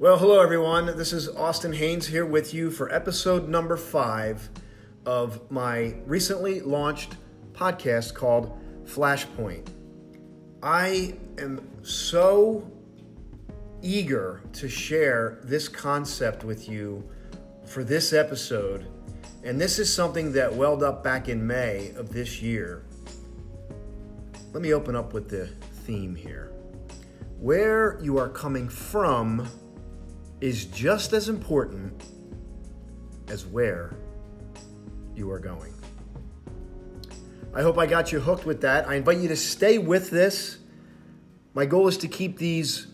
Well, hello everyone. This is Austin Haynes here with you for episode number five of my recently launched podcast called Flashpoint. I am so eager to share this concept with you for this episode, and this is something that welled up back in May of this year. Let me open up with the theme here. Where you are coming from is just as important as where you are going. I hope I got you hooked with that. I invite you to stay with this. My goal is to keep these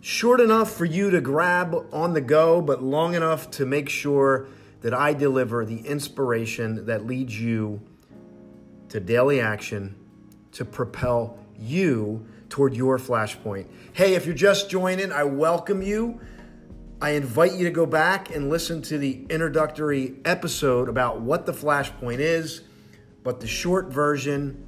short enough for you to grab on the go, but long enough to make sure that I deliver the inspiration that leads you to daily action to propel you toward your flashpoint. Hey, if you're just joining, I welcome you. I invite you to go back and listen to the introductory episode about what the flashpoint is. But the short version,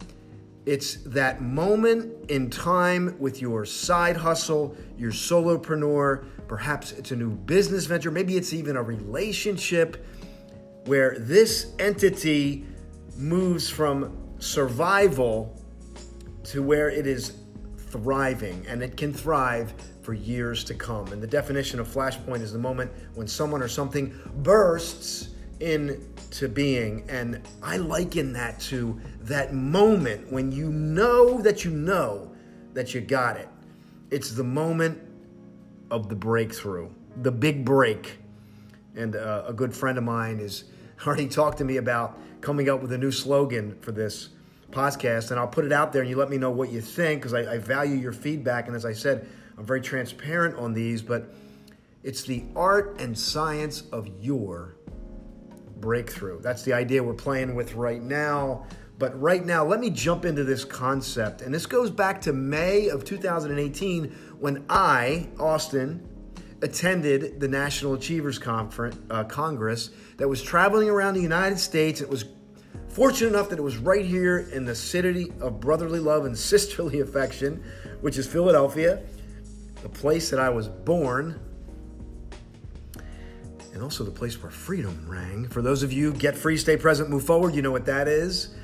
it's that moment in time with your side hustle, your solopreneur, perhaps it's a new business venture, maybe it's even a relationship where this entity moves from survival to where it is thriving and it can thrive for years to come. And the definition of flashpoint is the moment when someone or something bursts into being. And I liken that to that moment when you know that you know that you got it. It's the moment of the breakthrough, the big break. And uh, a good friend of mine is already talked to me about coming up with a new slogan for this podcast. And I'll put it out there and you let me know what you think because I, I value your feedback. And as I said, I'm very transparent on these, but it's the art and science of your breakthrough. That's the idea we're playing with right now. But right now, let me jump into this concept. And this goes back to May of 2018 when I, Austin, attended the National Achievers Conference, uh, Congress that was traveling around the United States. It was fortunate enough that it was right here in the city of brotherly love and sisterly affection, which is Philadelphia the place that I was born, and also the place where freedom rang. For those of you get free, stay present, move forward, you know what that is.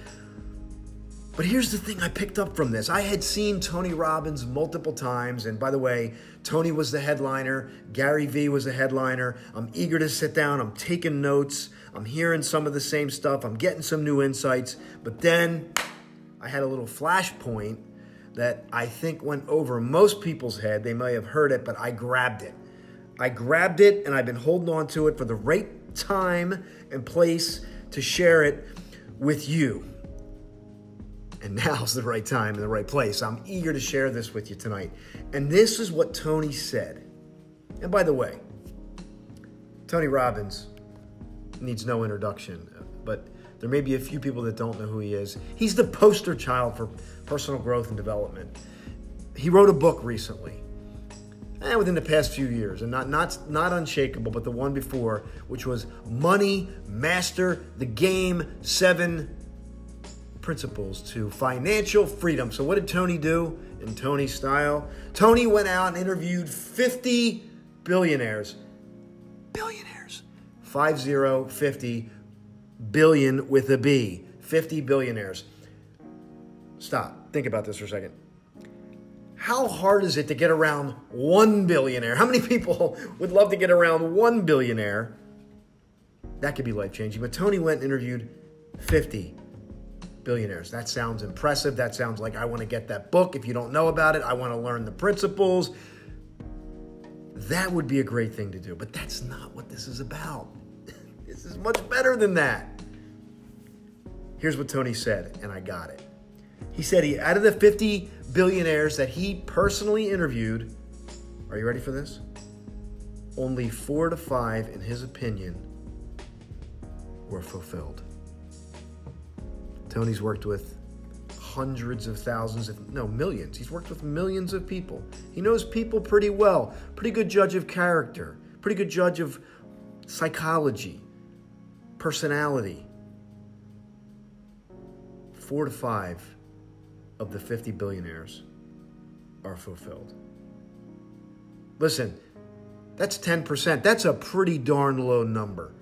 But here's the thing I picked up from this. I had seen Tony Robbins multiple times. And by the way, Tony was the headliner, Gary Vee was the headliner. I'm eager to sit down, I'm taking notes, I'm hearing some of the same stuff, I'm getting some new insights. But then I had a little flashpoint that I think went over most people's head. They may have heard it, but I grabbed it. I grabbed it and I've been holding on to it for the right time and place to share it with you. And now's the right time and the right place. I'm eager to share this with you tonight. And this is what Tony said. And by the way, Tony Robbins needs no introduction, but there may be a few people that don't know who he is. He's the poster child for personal growth and development. He wrote a book recently, eh, within the past few years, and not, not, not unshakable, but the one before, which was Money Master the Game Seven Principles to Financial Freedom. So, what did Tony do in Tony's style? Tony went out and interviewed 50 billionaires. Billionaires. 5050 billion with a B. 50 billionaires. Stop. Think about this for a second. How hard is it to get around one billionaire? How many people would love to get around one billionaire? That could be life changing. But Tony went and interviewed 50 billionaires. That sounds impressive. That sounds like I want to get that book. If you don't know about it, I want to learn the principles. That would be a great thing to do. But that's not what this is about. this is much better than that. Here's what Tony said, and I got it. He said he out of the 50 billionaires that he personally interviewed, are you ready for this? Only four to five, in his opinion, were fulfilled. Tony's worked with hundreds of thousands, if no millions. He's worked with millions of people. He knows people pretty well. Pretty good judge of character. Pretty good judge of psychology, personality. Four to five of the 50 billionaires are fulfilled. Listen, That's 10%. That's a pretty darn low number.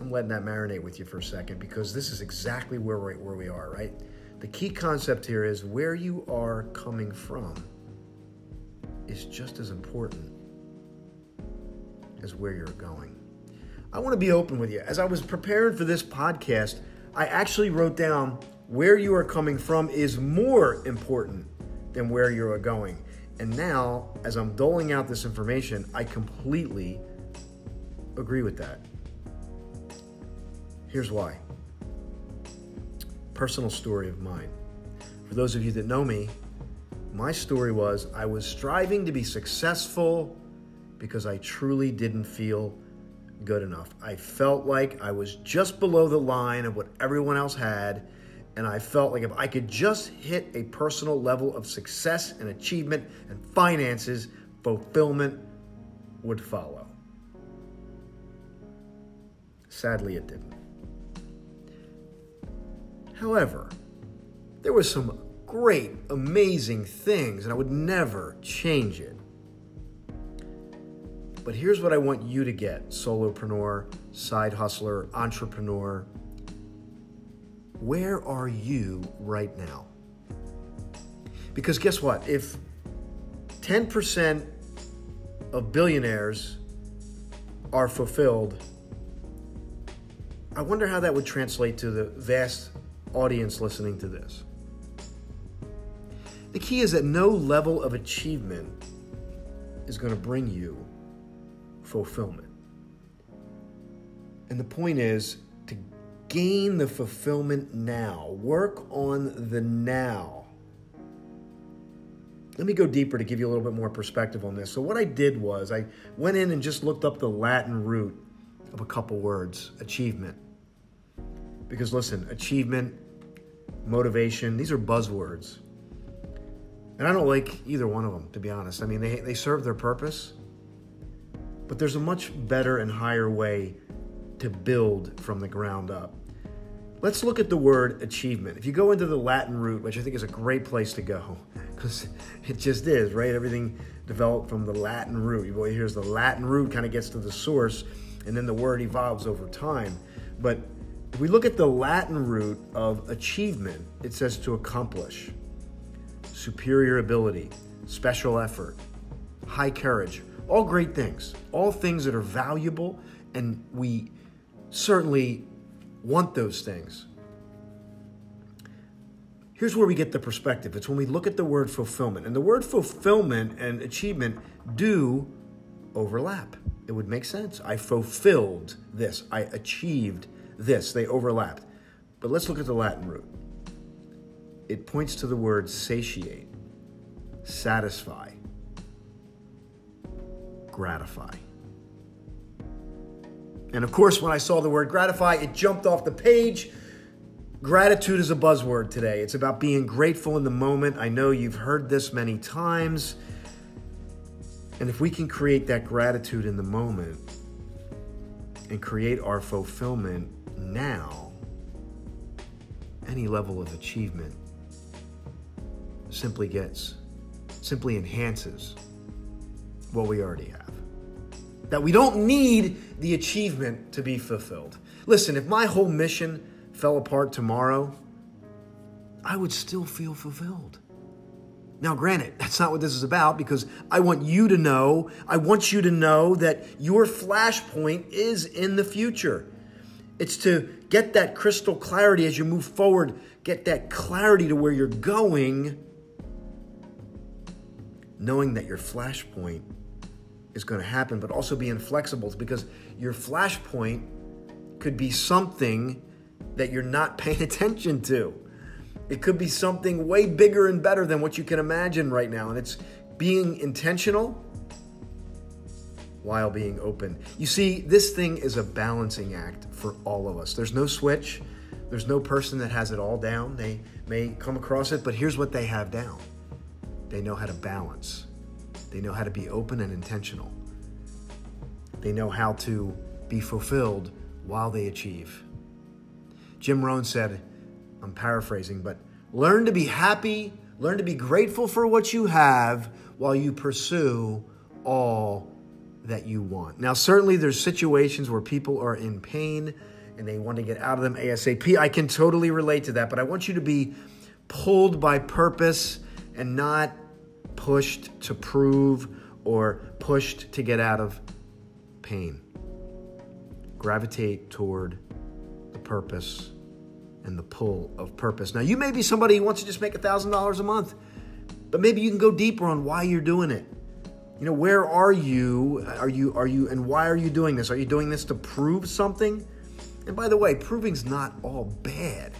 I'm letting that marinate with you for a second because this is exactly where we're, where we are, right? The key concept here is where you are coming from is just as important as where you're going. I want to be open with you. As I was preparing for this podcast, I actually wrote down where you are coming from is more important than where you are going. And now, as I'm doling out this information, I completely agree with that. Here's why. Personal story of mine. For those of you that know me, my story was I was striving to be successful because I truly didn't feel good enough. I felt like I was just below the line of what everyone else had, and I felt like if I could just hit a personal level of success and achievement and finances, fulfillment would follow. Sadly, it didn't. However, there was some great, amazing things, and I would never change it. But here's what I want you to get solopreneur, side hustler, entrepreneur. Where are you right now? Because guess what? If 10% of billionaires are fulfilled, I wonder how that would translate to the vast audience listening to this. The key is that no level of achievement is going to bring you fulfillment. And the point is to gain the fulfillment now, work on the now. Let me go deeper to give you a little bit more perspective on this. So, what I did was I went in and just looked up the Latin root of a couple words achievement. Because listen, achievement, motivation, these are buzzwords. And I don't like either one of them, to be honest. I mean, they, they serve their purpose, but there's a much better and higher way to build from the ground up. Let's look at the word achievement. If you go into the Latin root, which I think is a great place to go, because it just is, right? Everything developed from the Latin root. You the Latin root kind of gets to the source, and then the word evolves over time. But if we look at the Latin root of achievement, it says to accomplish, superior ability, special effort, high courage, all great things, all things that are valuable, and we certainly want those things. Here's where we get the perspective. It's when we look at the word fulfillment. And the word fulfillment and achievement do overlap. It would make sense. I fulfilled this, I achieved this. They overlapped. But let's look at the Latin root. It points to the word satiate, satisfy, gratify. And of course, when I saw the word gratify, it jumped off the page. Gratitude is a buzzword today. It's about being grateful in the moment. I know you've heard this many times. And if we can create that gratitude in the moment and create our fulfillment now, any level of achievement simply gets, simply enhances what we already have. That we don't need the achievement to be fulfilled. Listen, if my whole mission fell apart tomorrow, I would still feel fulfilled. Now, granted, that's not what this is about because I want you to know, I want you to know that your flashpoint is in the future. It's to get that crystal clarity as you move forward, get that clarity to where you're going, knowing that your flashpoint is going to happen, but also being flexible because your flashpoint could be something that you're not paying attention to. It could be something way bigger and better than what you can imagine right now. And it's being intentional while being open. You see, this thing is a balancing act for all of us. There's no switch, there's no person that has it all down. They may come across it, but here's what they have down they know how to balance, they know how to be open and intentional, they know how to be fulfilled while they achieve. Jim Rohn said, I'm paraphrasing, but learn to be happy, learn to be grateful for what you have while you pursue all that you want. Now, certainly there's situations where people are in pain and they want to get out of them ASAP. I can totally relate to that, but I want you to be pulled by purpose and not pushed to prove or pushed to get out of pain. Gravitate toward the purpose and the pull of purpose. Now, you may be somebody who wants to just make $1,000 a month, but maybe you can go deeper on why you're doing it. You know, where are you? Are you are you and why are you doing this? Are you doing this to prove something? And by the way, proving's not all bad.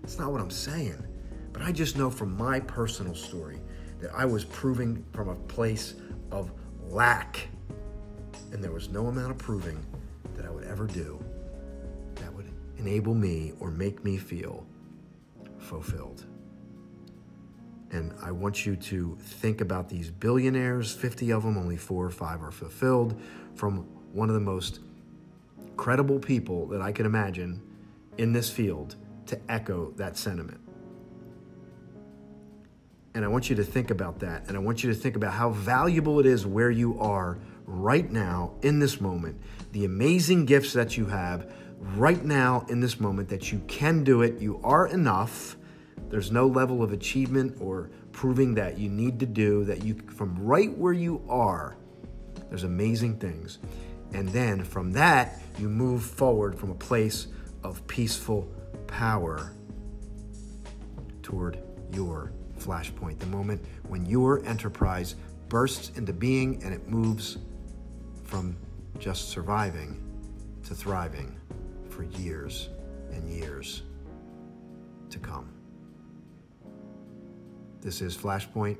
That's not what I'm saying. But I just know from my personal story that I was proving from a place of lack. And there was no amount of proving that I would ever do enable me or make me feel fulfilled. And I want you to think about these billionaires 50 of them, only four or five are fulfilled, from one of the most credible people that I can imagine in this field to echo that sentiment. And I want you to think about that. And I want you to think about how valuable it is where you are right now in this moment, the amazing gifts that you have right now in this moment, that you can do it. You are enough. There's no level of achievement or proving that you need to do, that you, from right where you are, there's amazing things. And then from that, you move forward from a place of peaceful power toward your flashpoint, the moment when your enterprise bursts into being and it moves from just surviving to thriving for years and years to come. This is Flashpoint,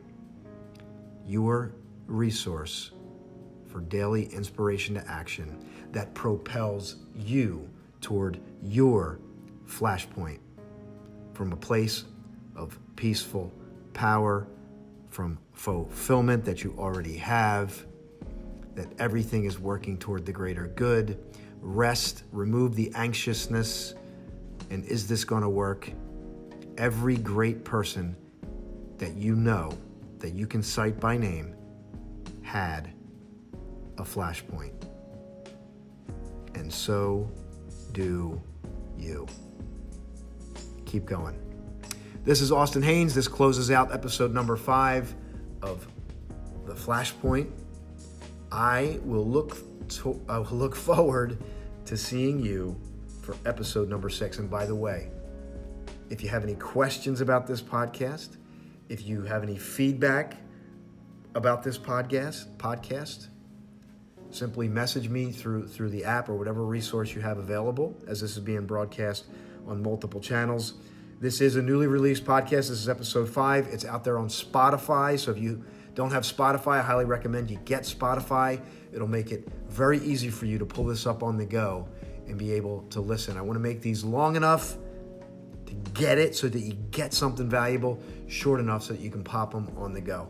your resource for daily inspiration to action that propels you toward your flashpoint from a place of peaceful power, from fulfillment that you already have, that everything is working toward the greater good. Rest, remove the anxiousness, and is this going to work? Every great person that you know, that you can cite by name, had a flashpoint. And so do you. Keep going. This is Austin Haynes. This closes out episode number five of The Flashpoint. I will look to, I will look forward to seeing you for episode number six. And by the way, if you have any questions about this podcast, if you have any feedback about this podcast, podcast, simply message me through through the app or whatever resource you have available as this is being broadcast on multiple channels. This is a newly released podcast. This is episode 5. It's out there on Spotify, so if you don't have Spotify, I highly recommend you get Spotify. It'll make it very easy for you to pull this up on the go and be able to listen. I want to make these long enough to get it so that you get something valuable, short enough so that you can pop them on the go.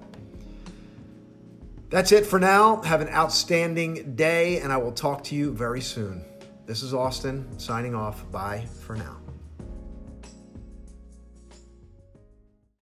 That's it for now. Have an outstanding day, and I will talk to you very soon. This is Austin signing off. Bye for now.